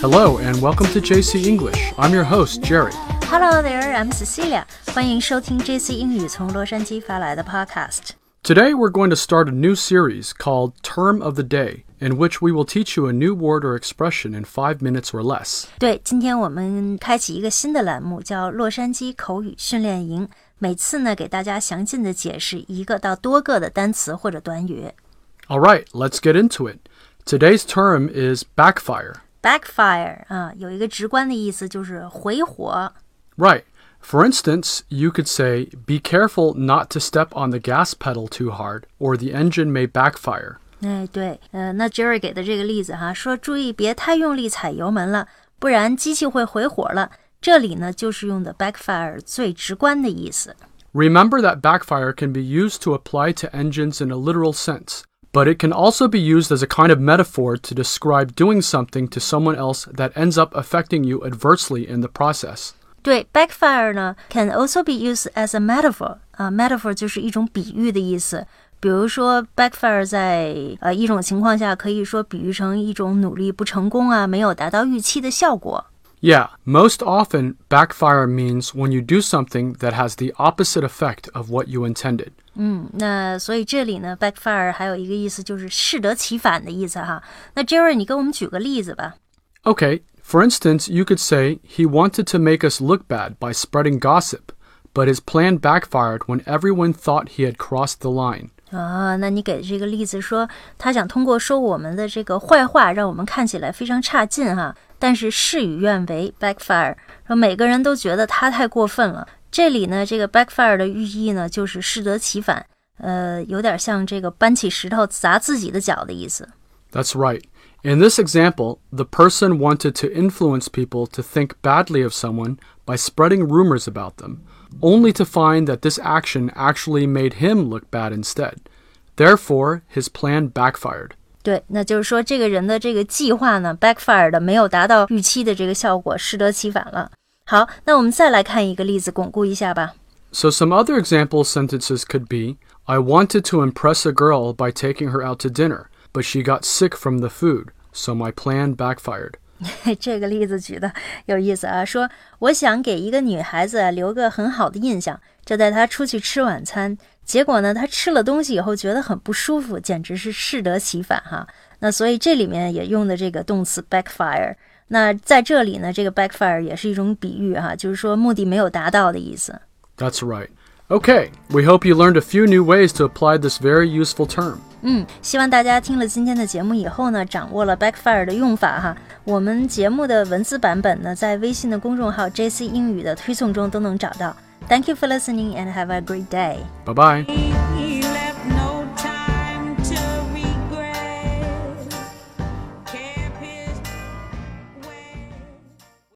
Hello and welcome to JC English. I'm your host, Jerry. Hello there, I'm Cecilia. 欢迎收听 JC 英语从洛杉矶发来的 Podcast。 Today we're going to start a new series called Term of the Day, in which we will teach you a new word or expression in five minutes or less. 对，今天我们开启一个新的栏目，叫洛杉矶口语训练营。每次呢，给大家详尽的解释一个到多个的单词或者短语。 All right, let's get into it. Today's term is backfire. Backfire 啊，有一个直观的意思就是回火。 Right. For instance, you could say, be careful not to step on the gas pedal too hard, or the engine may backfire. 哎，对，呃，那 Jerry 给的这个例子哈，说注意别太用力踩油门了，不然机器会回火了。这里呢，就是用的 backfire 最直观的意思。 Remember that backfire can be used to apply to engines in a literal sense, but it can also be used as a kind of metaphor to describe doing something to someone else that ends up affecting you adversely in the process. 对，backfire 呢，can also be used as a metaphor 啊，metaphor 就是一种比喻的意思。比如说，backfire 在呃一种情况下可以说比喻成一种努力不成功啊，没有达到预期的效果。 Yeah, most often, backfire means when you do something that has the opposite effect of what you intended. 嗯，那所以这里呢，backfire 还有一个意思就是适得其反的意思哈。那 Jerry，你给我们举个例子吧。 Okay, for instance, you could say he wanted to make us look bad by spreading gossip, but his plan backfired when everyone thought he had crossed the line. 啊，那你给这个例子说，他想通过说我们的这个坏话，让我们看起来非常差劲哈。但是事与愿违，backfire，说每个人都觉得他太过分了。 这里呢，这个 backfire 的寓意呢，就是适得其反，呃，有点像这个搬起石头砸自己的脚的意思。 That's right. In this example, the person wanted to influence people to think badly of someone by spreading rumors about them, only to find that this action actually made him look bad instead. Therefore, his plan backfired. 对，那就是说这个人的这个计划呢，backfire 的没有达到预期的这个效果，适得其反了。 好，那我们再来看一个例子，巩固一下吧。 So, some other example sentences could be I wanted to impress a girl by taking her out to dinner, but she got sick from the food, so my plan backfired. 这个例子举的有意思啊，说我想给一个女孩子留个很好的印象，就带她出去吃晚餐。结果呢，她吃了东西以后觉得很不舒服，简直是适得其反哈。那所以这里面也用的这个动词 backfire。那在这里呢，这个 backfire 也是一种比喻哈，就是说目的没有达到的意思。That's right. Okay, we hope you learned a few new ways to apply this very useful term. 嗯，希望大家听了今天的节目以后呢，掌握了 backfire 的用法哈。我们节目的文字版本呢，在微信的公众号 JC 英语的推送中都能找到。Thank you for listening and have a great day. Bye bye.